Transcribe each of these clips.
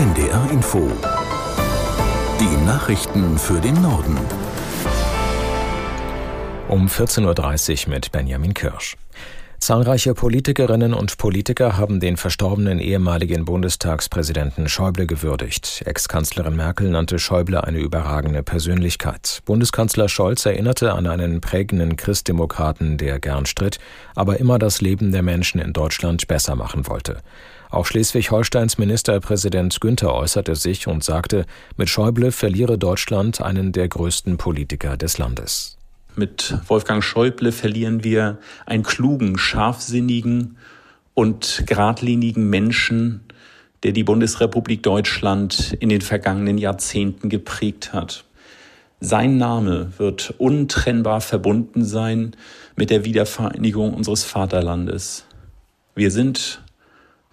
NDR Info. Die Nachrichten für den Norden. Um 14.30 Uhr mit Benjamin Kirsch. Zahlreiche Politikerinnen und Politiker haben den verstorbenen ehemaligen Bundestagspräsidenten Schäuble gewürdigt. Ex-Kanzlerin Merkel nannte Schäuble eine überragende Persönlichkeit. Bundeskanzler Scholz erinnerte an einen prägenden Christdemokraten, der gern stritt, aber immer das Leben der Menschen in Deutschland besser machen wollte. Auch Schleswig-Holsteins Ministerpräsident Günther äußerte sich und sagte, mit Schäuble verliere Deutschland einen der größten Politiker des Landes. Mit Wolfgang Schäuble verlieren wir einen klugen, scharfsinnigen und geradlinigen Menschen, der die Bundesrepublik Deutschland in den vergangenen Jahrzehnten geprägt hat. Sein Name wird untrennbar verbunden sein mit der Wiedervereinigung unseres Vaterlandes. Wir sind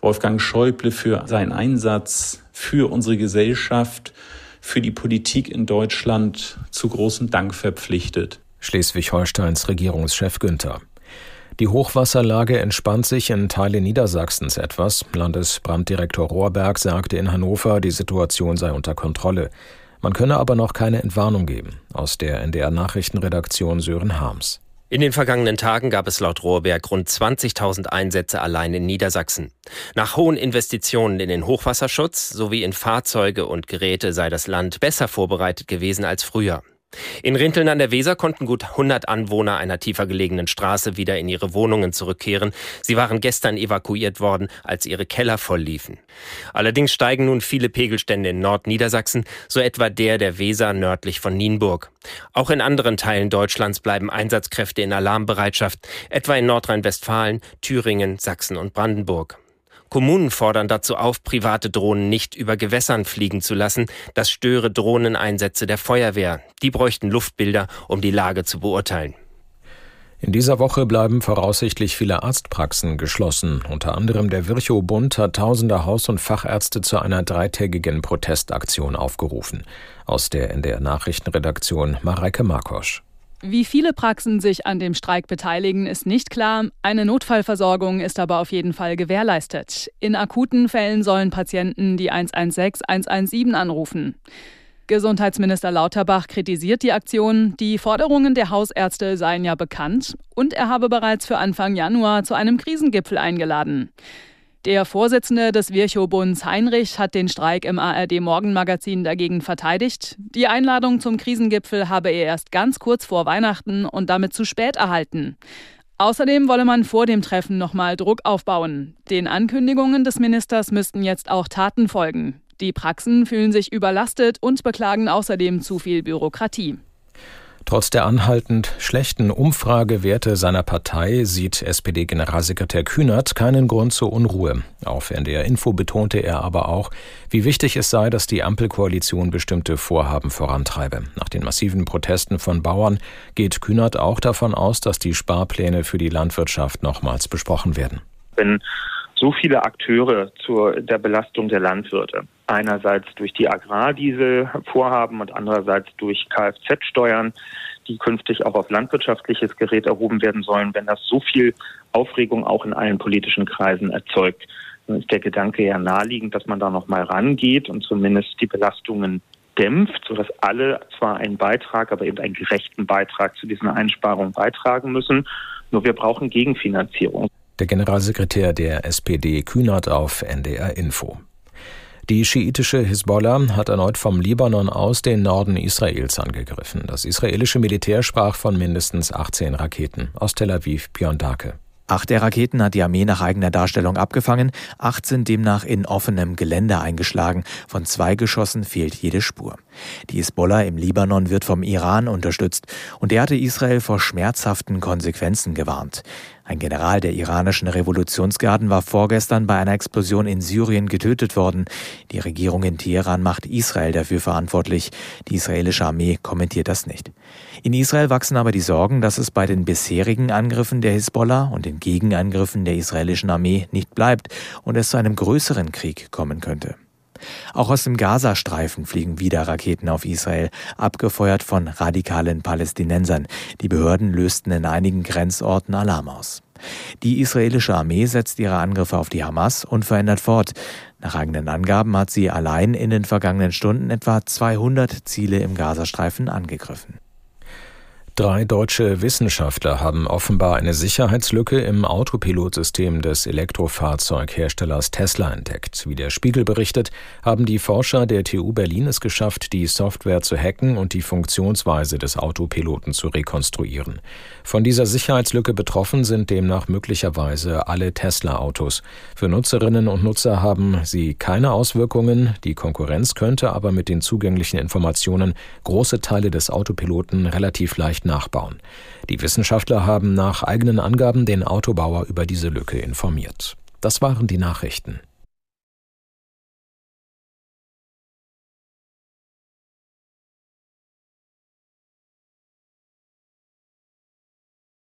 Wolfgang Schäuble für seinen Einsatz für unsere Gesellschaft, für die Politik in Deutschland zu großem Dank verpflichtet. Schleswig-Holsteins Regierungschef Günther. Die Hochwasserlage entspannt sich in Teilen Niedersachsens etwas. Landesbranddirektor Rohrberg sagte in Hannover, die Situation sei unter Kontrolle. Man könne aber noch keine Entwarnung geben. Aus der NDR Nachrichtenredaktion Sören Harms. In den vergangenen Tagen gab es laut Rohrberg rund 20.000 Einsätze allein in Niedersachsen. Nach hohen Investitionen in den Hochwasserschutz sowie in Fahrzeuge und Geräte sei das Land besser vorbereitet gewesen als früher. In Rinteln an der Weser konnten gut 100 Anwohner einer tiefer gelegenen Straße wieder in ihre Wohnungen zurückkehren. Sie waren gestern evakuiert worden, als ihre Keller voll liefen. Allerdings steigen nun viele Pegelstände in Nordniedersachsen, so etwa der der Weser nördlich von Nienburg. Auch in anderen Teilen Deutschlands bleiben Einsatzkräfte in Alarmbereitschaft, etwa in Nordrhein-Westfalen, Thüringen, Sachsen und Brandenburg. Kommunen fordern dazu auf, private Drohnen nicht über Gewässern fliegen zu lassen. Das störe Drohneneinsätze der Feuerwehr. Die bräuchten Luftbilder, um die Lage zu beurteilen. In dieser Woche bleiben voraussichtlich viele Arztpraxen geschlossen. Unter anderem der Virchow-Bund hat tausende Haus- und Fachärzte zu einer dreitägigen Protestaktion aufgerufen. Aus der NDR Nachrichtenredaktion Mareike Markosch. Wie viele Praxen sich an dem Streik beteiligen, ist nicht klar. Eine Notfallversorgung ist aber auf jeden Fall gewährleistet. In akuten Fällen sollen Patienten die 116 117 anrufen. Gesundheitsminister Lauterbach kritisiert die Aktion. Die Forderungen der Hausärzte seien ja bekannt und er habe bereits für Anfang Januar zu einem Krisengipfel eingeladen. Der Vorsitzende des Virchow-Bunds Heinrich hat den Streik im ARD Morgenmagazin dagegen verteidigt. Die Einladung zum Krisengipfel habe er erst ganz kurz vor Weihnachten und damit zu spät erhalten. Außerdem wolle man vor dem Treffen nochmal Druck aufbauen. Den Ankündigungen des Ministers müssten jetzt auch Taten folgen. Die Praxen fühlen sich überlastet und beklagen außerdem zu viel Bürokratie. Trotz der anhaltend schlechten Umfragewerte seiner Partei sieht SPD-Generalsekretär Kühnert keinen Grund zur Unruhe. Auf NDR Info betonte er aber auch, wie wichtig es sei, dass die Ampelkoalition bestimmte Vorhaben vorantreibe. Nach den massiven Protesten von Bauern geht Kühnert auch davon aus, dass die Sparpläne für die Landwirtschaft nochmals besprochen werden. Wenn so viele Akteure zur der Belastung der Landwirte. Einerseits durch die Agrardiesel-Vorhaben und andererseits durch Kfz-Steuern, die künftig auch auf landwirtschaftliches Gerät erhoben werden sollen. Wenn das so viel Aufregung auch in allen politischen Kreisen erzeugt, dann ist der Gedanke ja naheliegend, dass man da noch mal rangeht und zumindest die Belastungen dämpft, sodass alle zwar einen Beitrag, aber eben einen gerechten Beitrag zu diesen Einsparungen beitragen müssen. Nur wir brauchen Gegenfinanzierung. Der Generalsekretär der SPD Kühnert auf NDR Info. Die schiitische Hisbollah hat erneut vom Libanon aus den Norden Israels angegriffen. Das israelische Militär sprach von mindestens 18 Raketen. Aus Tel Aviv Björn Dake. Acht der Raketen hat die Armee nach eigener Darstellung abgefangen, acht sind demnach in offenem Gelände eingeschlagen. Von zwei Geschossen fehlt jede Spur. Die Hisbollah im Libanon wird vom Iran unterstützt und er hatte Israel vor schmerzhaften Konsequenzen gewarnt. Ein General der iranischen Revolutionsgarden war vorgestern bei einer Explosion in Syrien getötet worden. Die Regierung in Teheran macht Israel dafür verantwortlich. Die israelische Armee kommentiert das nicht. In Israel wachsen aber die Sorgen, dass es bei den bisherigen Angriffen der Hisbollah und den Gegenangriffen der israelischen Armee nicht bleibt und es zu einem größeren Krieg kommen könnte. Auch aus dem Gazastreifen fliegen wieder Raketen auf Israel, abgefeuert von radikalen Palästinensern. Die Behörden lösten in einigen Grenzorten Alarm aus. Die israelische Armee setzt ihre Angriffe auf die Hamas unverändert fort. Nach eigenen Angaben hat sie allein in den vergangenen Stunden etwa 200 Ziele im Gazastreifen angegriffen. Drei deutsche Wissenschaftler haben offenbar eine Sicherheitslücke im Autopilotsystem des Elektrofahrzeugherstellers Tesla entdeckt. Wie der Spiegel berichtet, haben die Forscher der TU Berlin es geschafft, die Software zu hacken und die Funktionsweise des Autopiloten zu rekonstruieren. Von dieser Sicherheitslücke betroffen sind demnach möglicherweise alle Tesla-Autos. Für Nutzerinnen und Nutzer haben sie keine Auswirkungen. Die Konkurrenz könnte aber mit den zugänglichen Informationen große Teile des Autopiloten relativ leicht nachbauen. Die Wissenschaftler haben nach eigenen Angaben den Autobauer über diese Lücke informiert. Das waren die Nachrichten.